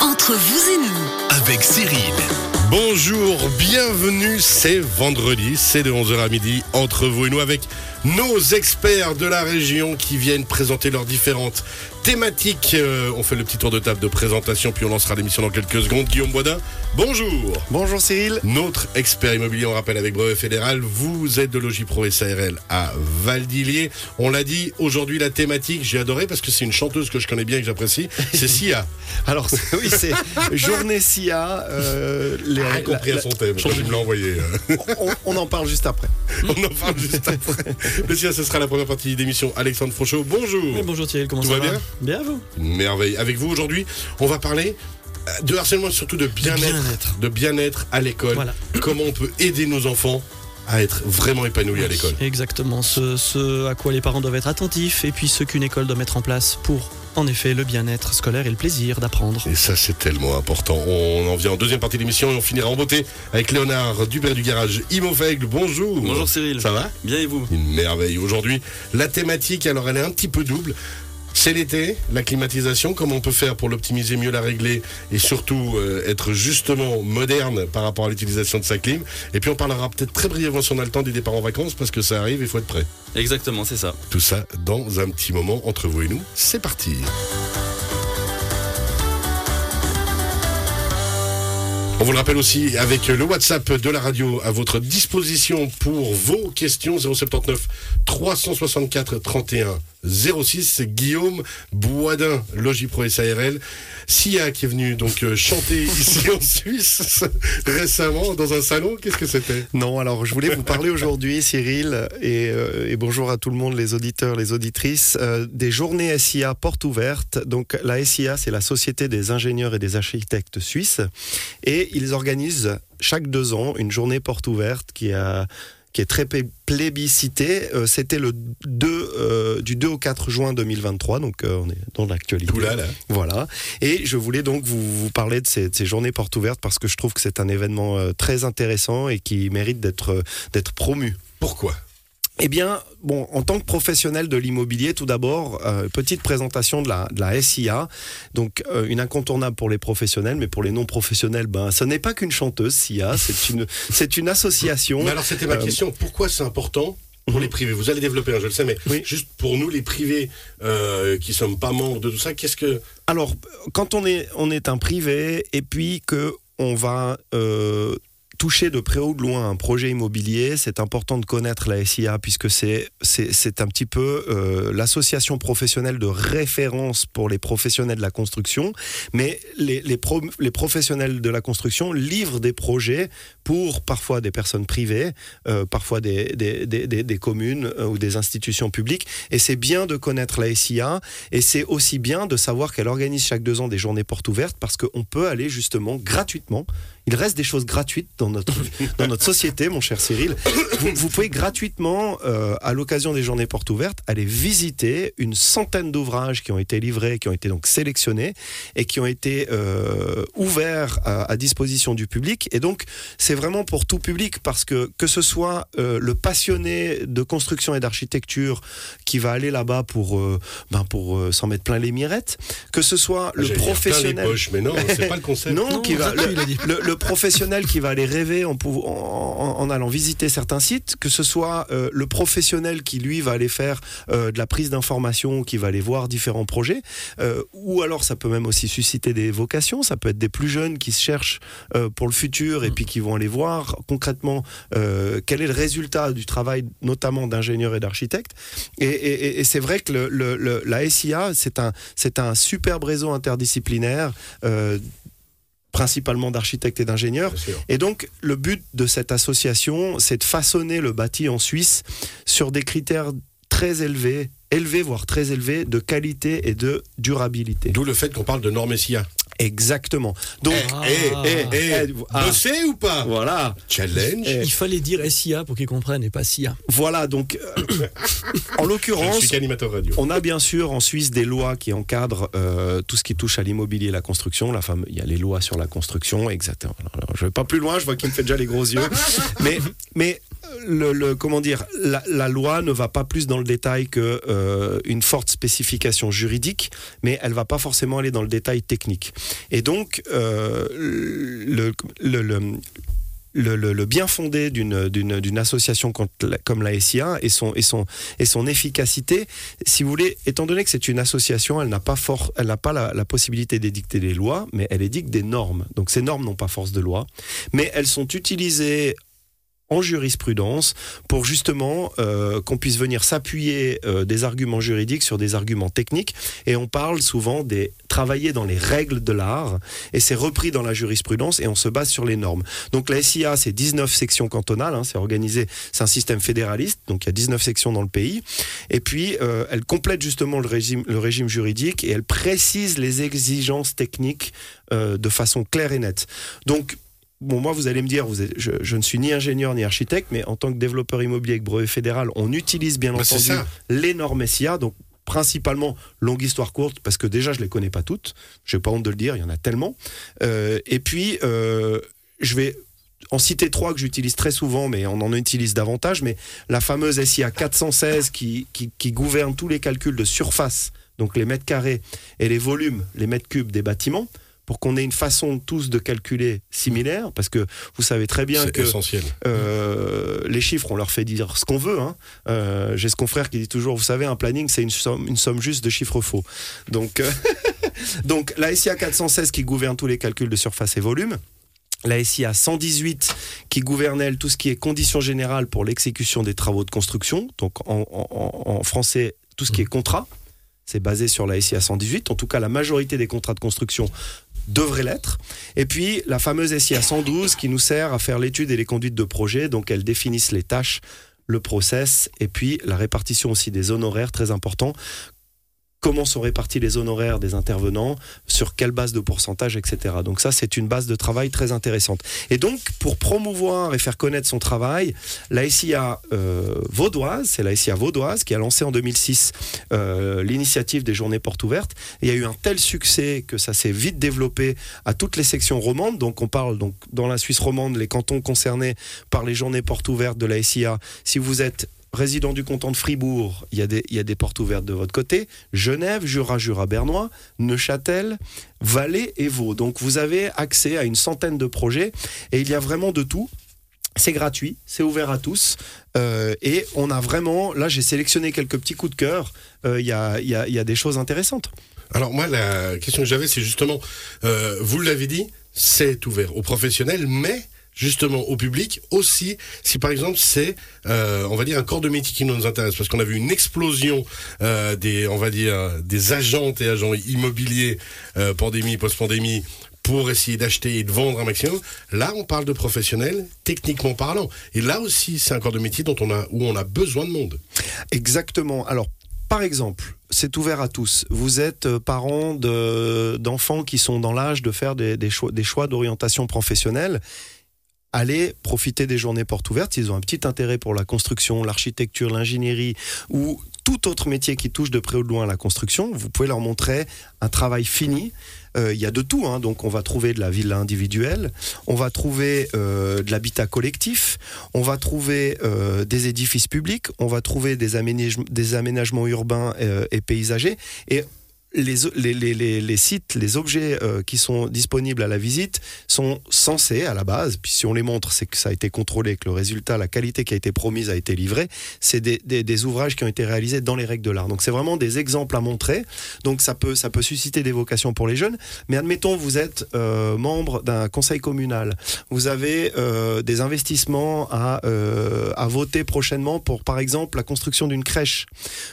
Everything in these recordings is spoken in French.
Entre vous et nous, avec Cyril. Bonjour, bienvenue, c'est vendredi, c'est de 11h à midi, entre vous et nous avec nos experts de la région qui viennent présenter leurs différentes thématiques. Euh, on fait le petit tour de table de présentation, puis on lancera l'émission dans quelques secondes. Guillaume Boisdin, bonjour. Bonjour Cyril. Notre expert immobilier, on rappelle avec Brevet Fédéral, vous êtes de Logipro SARL à Valdilier. On l'a dit, aujourd'hui la thématique, j'ai adoré parce que c'est une chanteuse que je connais bien et que j'apprécie, c'est Sia. Alors oui, c'est Journée Sia. Euh, les- Ah, compris à son thème, je me l'ai envoyé. on, on en parle juste après. On en parle juste après. Ce sera la première partie d'émission. Alexandre Frochot, bonjour. Oui, bonjour Thierry, comment Tout ça va va bien Bien vous merveille. Avec vous aujourd'hui, on va parler euh, de harcèlement et surtout de bien-être. De bien-être à l'école. Voilà. Comment on peut aider nos enfants à être vraiment épanouis à l'école. Exactement, ce, ce à quoi les parents doivent être attentifs et puis ce qu'une école doit mettre en place pour, en effet, le bien-être scolaire et le plaisir d'apprendre. Et ça, c'est tellement important. On en vient en deuxième partie de l'émission et on finira en beauté avec Léonard Dubert du garage Imofeigle. Bonjour. Bonjour Cyril. Ça va? Bien et vous? Une merveille. Aujourd'hui, la thématique, alors elle est un petit peu double. C'est l'été, la climatisation, comment on peut faire pour l'optimiser, mieux la régler et surtout euh, être justement moderne par rapport à l'utilisation de sa clim. Et puis on parlera peut-être très brièvement si on a le temps des départs en vacances parce que ça arrive, il faut être prêt. Exactement, c'est ça. Tout ça dans un petit moment entre vous et nous. C'est parti. On vous le rappelle aussi avec le WhatsApp de la radio à votre disposition pour vos questions 079 364 31 06. C'est Guillaume Boisdin, Logipro SARL. Sia qui est venu donc euh, chanter ici en Suisse récemment dans un salon. Qu'est-ce que c'était? Non, alors je voulais vous parler aujourd'hui, Cyril, et, euh, et bonjour à tout le monde, les auditeurs, les auditrices, euh, des journées SIA portes ouvertes. Donc la SIA, c'est la Société des ingénieurs et des architectes suisses, et ils organisent chaque deux ans une journée porte ouverte qui a qui est très plé- plébiscitée. Euh, C'était le 2, euh, du 2 au 4 juin 2023, donc euh, on est dans l'actualité. Là, là. Voilà. Et je voulais donc vous, vous parler de ces, de ces journées portes ouvertes parce que je trouve que c'est un événement très intéressant et qui mérite d'être d'être promu. Pourquoi? Eh bien, bon, en tant que professionnel de l'immobilier, tout d'abord, euh, petite présentation de la, de la SIA. Donc, euh, une incontournable pour les professionnels, mais pour les non-professionnels, ben, ce n'est pas qu'une chanteuse, SIA, c'est une, c'est une association. Mais alors c'était ma Euh, question. Pourquoi c'est important pour les privés? Vous allez développer, hein, je le sais, mais Oui. juste pour nous, les privés euh, qui sommes pas membres de tout ça, qu'est-ce que Alors, quand on est, on est un privé et puis que on va euh, toucher de près ou de loin un projet immobilier, c'est important de connaître la SIA puisque c'est un petit peu euh, l'association professionnelle de référence pour les professionnels de la construction. Mais les, les, pro- les professionnels de la construction livrent des projets pour parfois des personnes privées, euh, parfois des, des, des, des- des communes euh, ou des institutions publiques. Et c'est bien de connaître la SIA et c'est aussi bien de savoir qu'elle organise chaque deux ans des journées portes ouvertes parce qu'on peut aller justement gratuitement. Il reste des choses gratuites dans notre, dans notre société, mon cher Cyril. Vous, vous pouvez gratuitement, euh, à l'occasion des journées portes ouvertes, aller visiter une centaine d'ouvrages qui ont été livrés, qui ont été donc sélectionnés et qui ont été euh, ouverts à, à disposition du public. Et donc, c'est vraiment pour tout public parce que que ce soit euh, le passionné de construction et d'architecture qui va aller là-bas pour, ben pour s'en mettre plein les mirettes, que ce soit le dire plein les professionnel. poches, mais non, c'est pas le concept. Non, Non, qui va, le, le- le professionnel qui va aller rêver en, en- en- allant visiter certains sites, que ce soit euh, le professionnel qui lui va aller faire euh, de la prise d'information, qui va aller voir différents projets, euh, ou alors ça peut même aussi susciter des vocations, ça peut être des plus jeunes qui se cherchent euh, pour le futur et puis qui vont aller voir concrètement euh, quel est le résultat du travail notamment d'ingénieurs et d'architectes. Et, et- et- c'est vrai que le- le- le- la SIA, c'est un, un superbe réseau interdisciplinaire. Principalement d'architectes et d'ingénieurs. Et donc, le but de cette association, c'est de façonner le bâti en Suisse sur des critères très élevés, élevés voire très élevés, de qualité et de durabilité. D'où le fait qu'on parle de normes SIA. Exactement. Donc, Eh, Ah. eh, eh, Eh, ah. bossez ou pas voilà. Challenge. Eh, Il fallait dire SIA pour qu'ils comprennent et pas SIA. Voilà, donc, euh, en l'occurrence. On a bien sûr en Suisse des lois qui encadrent euh, tout ce qui touche à l'immobilier et la construction. La femme, il y a les lois sur la construction, exactement. Alors, alors, je vais pas plus loin, je vois qu'il me fait déjà les gros yeux. Mais, mais comment dire, la, loi ne va pas plus dans le détail que euh, une forte spécification juridique, mais elle va pas forcément aller dans le détail technique. Et donc, euh, le, bien fondé d'une association comme la SIA et son, efficacité, si vous voulez, étant donné que c'est une association, elle n'a pas, fort, elle n'a pas la, la possibilité d'édicter des lois, mais elle édicte des normes. Donc ces normes n'ont pas force de loi, mais elles sont utilisées en jurisprudence pour justement euh, qu'on puisse venir s'appuyer euh, des arguments juridiques sur des arguments techniques. Et on parle souvent des travailler dans les règles de l'art et c'est repris dans la jurisprudence et on se base sur les normes. Donc la SIA, c'est 19 sections cantonales, hein, c'est organisé, c'est un système fédéraliste, donc il y a 19 sections dans le pays. Et puis euh, elle complète justement le régime, le régime juridique et elle précise les exigences techniques de façon claire et nette. Donc bon, moi, vous allez me dire, je, ne suis ni ingénieur ni architecte, mais en tant que développeur immobilier avec brevet fédéral, on utilise bien bah, entendu les normes SIA, donc principalement longue histoire courte, parce que déjà, je les connais pas toutes. Je n'ai pas honte de le dire, il y en a tellement. Euh, et puis, euh, je vais en citer trois que j'utilise très souvent, mais on en utilise davantage. Mais la fameuse SIA 416 qui, qui gouverne tous les calculs de surface, donc les mètres carrés et les volumes, les mètres cubes des bâtiments pour qu'on ait une façon tous de calculer similaire, parce que vous savez très bien que euh, les chiffres, on leur fait dire ce qu'on veut. Hein. Euh, j'ai ce confrère qui dit toujours, vous savez, un planning, c'est une somme, une somme juste de chiffres faux. Donc, euh, donc la SIA 416 qui gouverne tous les calculs de surface et volume. La SIA 118 qui gouverne tout ce qui est conditions générales pour l'exécution des travaux de construction, donc en, en français tout ce qui est contrat, c'est basé sur la SIA 118. En tout cas, la majorité des contrats de construction devrait l'être. Et puis la fameuse SIA 112 qui nous sert à faire l'étude et les conduites de projet. Donc elles définissent les tâches, le process et puis la répartition aussi des honoraires, très important comment sont répartis les honoraires des intervenants, sur quelle base de pourcentage, etc. Donc ça, c'est une base de travail très intéressante. Et donc, pour promouvoir et faire connaître son travail, la SIA euh, vaudoise, c'est la SIA vaudoise qui a lancé en 2006 euh, l'initiative des journées portes ouvertes. il y a eu un tel succès que ça s'est vite développé à toutes les sections romandes. Donc on parle donc dans la Suisse romande, les cantons concernés par les journées portes ouvertes de la SIA. Si vous êtes résident du canton de Fribourg, il y, a des, portes ouvertes de votre côté. Genève, Jura, Jura, Bernois, Neuchâtel, Valais et Vaud. Donc vous avez accès à une centaine de projets et il y a vraiment de tout. C'est gratuit, c'est ouvert à tous. Euh, et on a vraiment, là j'ai sélectionné quelques petits coups de cœur, euh, il y, a, des choses intéressantes. Alors moi la question que j'avais c'est justement, euh, vous l'avez dit, c'est ouvert aux professionnels, mais justement au public aussi si par exemple c'est euh, on va dire un corps de métier qui nous intéresse parce qu'on a vu une explosion euh, des on va dire des agentes et agents immobiliers euh, pandémie post-pandémie pour essayer d'acheter et de vendre un maximum. Là, on parle de professionnels, techniquement parlant. Et là aussi, c'est un corps de métier dont on a, où on a besoin de monde. Exactement. Alors, par exemple, c'est ouvert à tous. Vous êtes parent d'enfants qui sont dans l'âge de faire des, des choix d'orientation professionnelle allez profiter des journées portes ouvertes. Ils ont un petit intérêt pour la construction, l'architecture, l'ingénierie ou tout autre métier qui touche de près ou de loin à la construction. Vous pouvez leur montrer un travail fini. Euh, il y a de tout, hein. donc on va trouver de la villa individuelle, on va trouver euh, de l'habitat collectif, on va trouver euh, des édifices publics, on va trouver des, des aménagements urbains et paysagers, et les, sites, les objets euh, qui sont disponibles à la visite sont censés, à la base, puis si on les montre, c'est que ça a été contrôlé, que le résultat, la qualité qui a été promise a été livrée. C'est des, des, ouvrages qui ont été réalisés dans les règles de l'art. Donc c'est vraiment des exemples à montrer. Donc ça peut, ça peut susciter des vocations pour les jeunes. Mais admettons, vous êtes euh, membre d'un conseil communal. Vous avez euh, des investissements à, à voter prochainement pour, par exemple, la construction d'une crèche.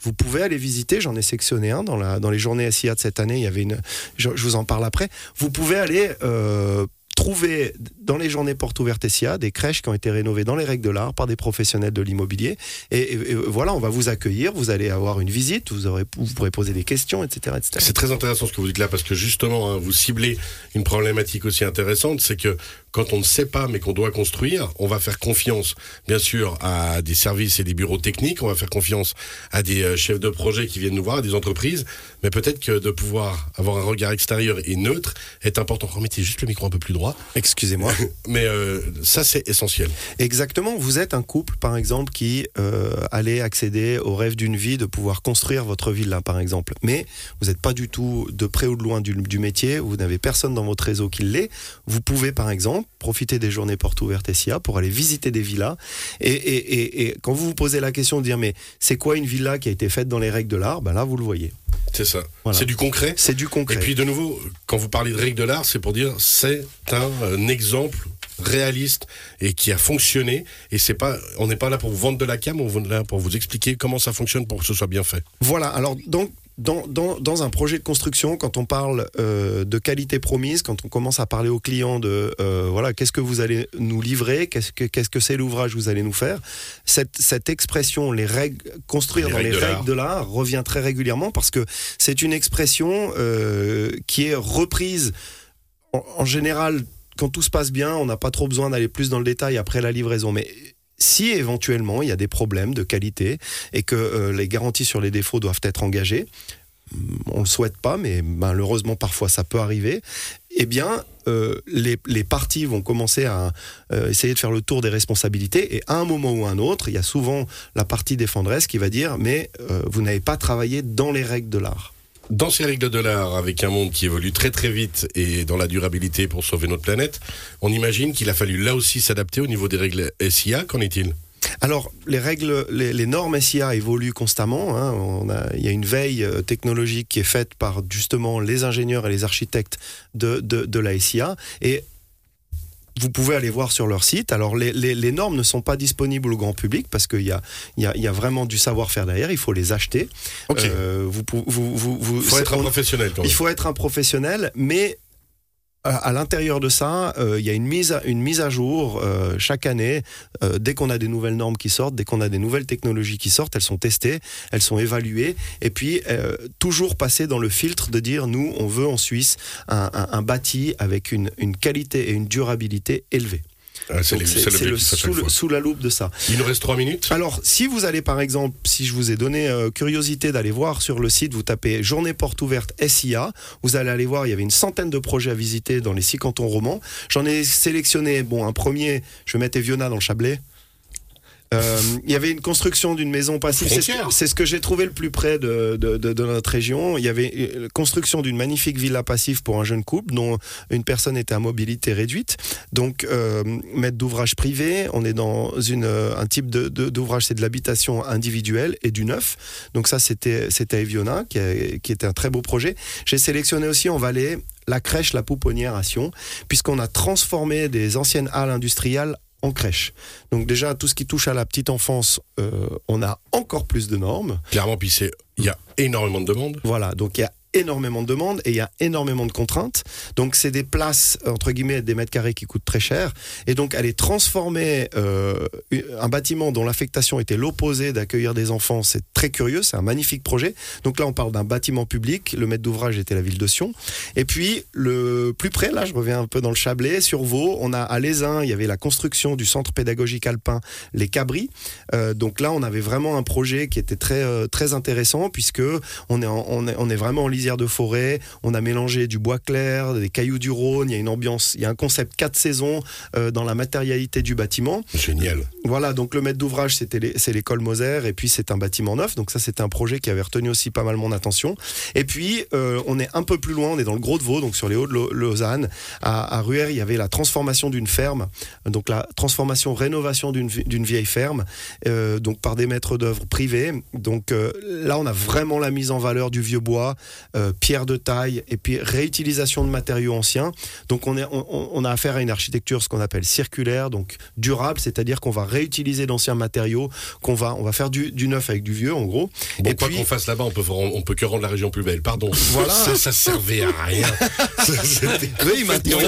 Vous pouvez aller visiter, j'en ai sectionné un dans, la, dans les journées SIA de cette année, il y avait une, je, vous en parle après. Vous pouvez aller euh, trouver dans les journées portes ouvertes SIA des crèches qui ont été rénovées dans les règles de l'art par des professionnels de l'immobilier. Et, voilà, on va vous accueillir, vous allez avoir une visite, vous, aurez, vous pourrez poser des questions, etc. C'est très intéressant ce que vous dites là parce que justement, hein, vous ciblez une problématique aussi intéressante, c'est que quand on ne sait pas mais qu'on doit construire, on va faire confiance, bien sûr, à des services et des bureaux techniques, on va faire confiance à des euh, chefs de projet qui viennent nous voir, à des entreprises, mais peut-être que de pouvoir avoir un regard extérieur et neutre est important. Remettez juste le micro un peu plus droit. Excusez-moi. mais euh, ça, c'est essentiel. Exactement. Vous êtes un couple, par exemple, qui euh, allait accéder au rêve d'une vie de pouvoir construire votre villa, par exemple. Mais vous n'êtes pas du tout de près ou de loin du, du métier, vous n'avez personne dans votre réseau qui l'est. Vous pouvez, par exemple, profiter des journées portes ouvertes SIA pour aller visiter des villas. Et, et, et, et quand vous vous posez la question de dire, mais c'est quoi une villa qui a été faite dans les règles de l'art? Ben Là, vous le voyez. C'est ça. Voilà. C'est du concret. C'est du concret. Et puis de nouveau, quand vous parlez de règles de l'art, c'est pour dire c'est un, un exemple réaliste et qui a fonctionné et c'est pas on n'est pas là pour vous vendre de la cam on est là pour vous expliquer comment ça fonctionne pour que ce soit bien fait Voilà, alors donc dans, dans, dans, un projet de construction, quand on parle euh, de qualité promise, quand on commence à parler aux clients de euh, voilà qu'est-ce que vous allez nous livrer, qu'est-ce que qu'est-ce que c'est l'ouvrage que vous allez nous faire, cette, cette expression les règles construire Les dans règles les règles de l'art revient très régulièrement parce que c'est une expression euh, qui est reprise. En, en général quand tout se passe bien, on n'a pas trop besoin d'aller plus dans le détail après la livraison, mais si éventuellement il y a des problèmes de qualité et que euh, les garanties sur les défauts doivent être engagées, on le souhaite pas, mais malheureusement parfois ça peut arriver. Eh bien, euh, les, parties vont commencer à euh, essayer de faire le tour des responsabilités et à un moment ou à un autre, il y a souvent la partie défendresse qui va dire mais vous n'avez pas travaillé dans les règles de l'art. Dans ces règles de l'art, avec un monde qui évolue très très vite et dans la durabilité pour sauver notre planète, on imagine qu'il a fallu là aussi s'adapter au niveau des règles SIA. Qu'en est-il? Alors, les règles, les, normes SIA évoluent constamment. Hein. Il y a une veille technologique qui est faite par justement les ingénieurs et les architectes de, de, de la SIA. Et vous pouvez aller voir sur leur site. Alors, les, les, les normes ne sont pas disponibles au grand public parce qu'il y a, il y, a, il y a vraiment du savoir-faire derrière. Il faut les acheter. Euh, vous, vous, vous, vous, Il faut être un on- professionnel quand même. il faut être un professionnel, mais à, à l'intérieur de ça, euh, il y a une mise à, une mise à jour euh, chaque année. Euh, dès qu'on a des nouvelles normes qui sortent, dès qu'on a des nouvelles technologies qui sortent, elles sont testées, elles sont évaluées, et puis euh, toujours passer dans le filtre de dire nous, on veut en Suisse un, bâti avec une, une qualité et une durabilité élevée. Ah, c'est le- sous, sous la loupe de ça. Il nous reste trois minutes. Alors, si vous allez par exemple, si je vous ai donné euh, curiosité d'aller voir sur le site, vous tapez Journée porte ouverte SIA, vous allez aller voir, il y avait une centaine de projets à visiter dans les six cantons romans. J'en ai sélectionné, bon, un premier, je vais mettre Eviona dans le Chablais. Euh, il y avait une construction d'une maison passive. C'est ce que- ce j'ai trouvé le plus près de, de, de- de notre région. Il y avait euh, construction d'une magnifique villa passive pour un jeune couple dont une personne était à mobilité réduite. Donc, euh, maître d'ouvrage privé, on est dans une, euh, un type d'ouvrage, c'est de l'habitation individuelle et du neuf. Donc ça, c'était c'était à Eviona, qui, a- qui était un très beau projet. J'ai sélectionné aussi en Valais la crèche La Pouponnière à Sion, puisqu'on a transformé des anciennes halles industrielles en crèche. Donc déjà, tout ce qui touche à la petite enfance, euh, on a encore plus de normes. Clairement, puis il y a énormément de demandes. Voilà, donc il y a énormément de demandes et il y a énormément de contraintes. Donc c'est des places, entre guillemets, des mètres carrés qui coûtent très cher. Et donc aller transformer euh, un bâtiment dont l'affectation était l'opposé d'accueillir des enfants, c'est très curieux, c'est un magnifique projet. Donc là on parle d'un bâtiment public, le maître d'ouvrage était la ville de Sion. Et puis le plus près, là je reviens un peu dans le Chablais, sur Vaud, on a à Lézin, il y avait la construction du centre pédagogique alpin Les Cabris. Euh, donc là on avait vraiment un projet qui était très, euh, très intéressant puisque on est, on est, on est vraiment en lisière de forêt. On a mélangé du bois clair, des cailloux du Rhône. Il y a une ambiance, il y a un concept quatre saisons euh, dans la matérialité du bâtiment. Génial. Voilà, donc le maître d'ouvrage, c'était c'est l'école Moser, et puis c'est un bâtiment neuf. Donc ça, c'était un projet qui avait retenu aussi pas mal mon attention. Et puis, euh, on est un peu plus loin, on est dans le Gros de Vaud, donc sur les Hauts de Lau- Lausanne. À, à Ruher, il y avait la transformation d'une ferme, donc la transformation, rénovation d'une vi- d'une vieille ferme, euh, donc par des maîtres d'œuvre privés. Donc euh, là, on a vraiment la mise en valeur du vieux bois, euh, pierre de taille, et puis réutilisation de matériaux anciens. Donc on, est, on, on a affaire à une architecture, ce qu'on appelle circulaire, donc durable, c'est-à-dire qu'on va réutiliser d'anciens matériaux, qu'on va, on va faire du, du neuf avec du vieux, en gros. Bon, Et quoi qu'on fasse là-bas, on peut, on peut que rendre la région plus belle. Pardon. Voilà. Ça, ça servait à rien. Ça, Oui,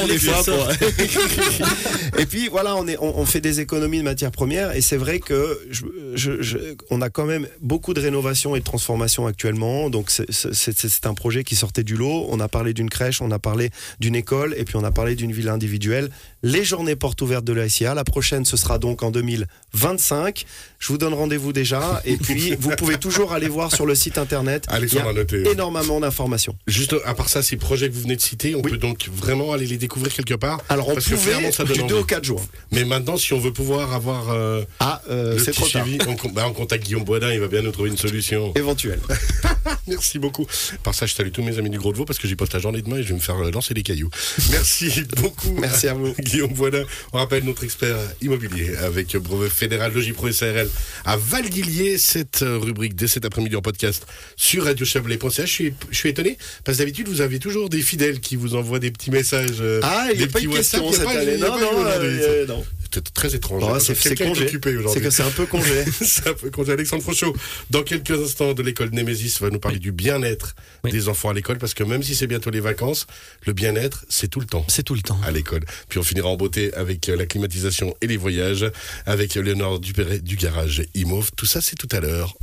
des fois. pour- et puis voilà, on, est, on, on fait des économies de matières premières et c'est vrai que je, je- je- on a quand même beaucoup de rénovations et de transformations actuellement. Donc c'est un un projet qui sortait du lot. On a parlé d'une crèche, on a parlé d'une école et puis on a parlé d'une ville individuelle. Les journées portes ouvertes de la SIA. La prochaine, ce sera donc en 2025. Je vous donne rendez-vous déjà. Et puis, vous pouvez toujours aller voir sur le site internet. Alexandre a noté. énormément d'informations. Juste à part ça, ces projets que vous venez de citer, on Oui. peut donc vraiment aller les découvrir quelque part. Alors, on Parce que pouvait ça donne du 2 envie. au 4 jours. Mais maintenant, si on veut pouvoir avoir euh, Ah, euh, c'est trop tard. suivi, on, con- bah, on contacte Guillaume Boisdin, il va bien nous trouver une solution. Éventuel. Merci beaucoup. Par je salue tous mes amis du Gros de Vaud parce que j'y poste la journée demain et je vais me faire euh, lancer des cailloux. Merci beaucoup. Merci à vous. Guillaume Boisdin, on rappelle notre expert immobilier avec brevet fédéral Logipro SARL à Valguillier. Cette euh, rubrique dès cet après-midi en podcast sur radiochablais.ch. Je suis, je suis étonné parce que d'habitude, vous avez toujours des fidèles qui vous envoient des petits messages. euh, Ah, il n'y a pas de question cette pas année. Non, pas non, non. C'est très étrange. Oh, c'est c'est que un peu congé. C'est un peu congé. Alexandre Frochot, dans quelques instants de l'école Némésis, va nous parler du bien-être Oui. des enfants à l'école, parce que même si c'est bientôt les vacances, le bien-être, c'est tout le temps C'est tout le temps. à l'école. Puis on finira en beauté avec la climatisation et les voyages, avec Léonore Dupéret du garage Imov. Tout ça, c'est tout à l'heure.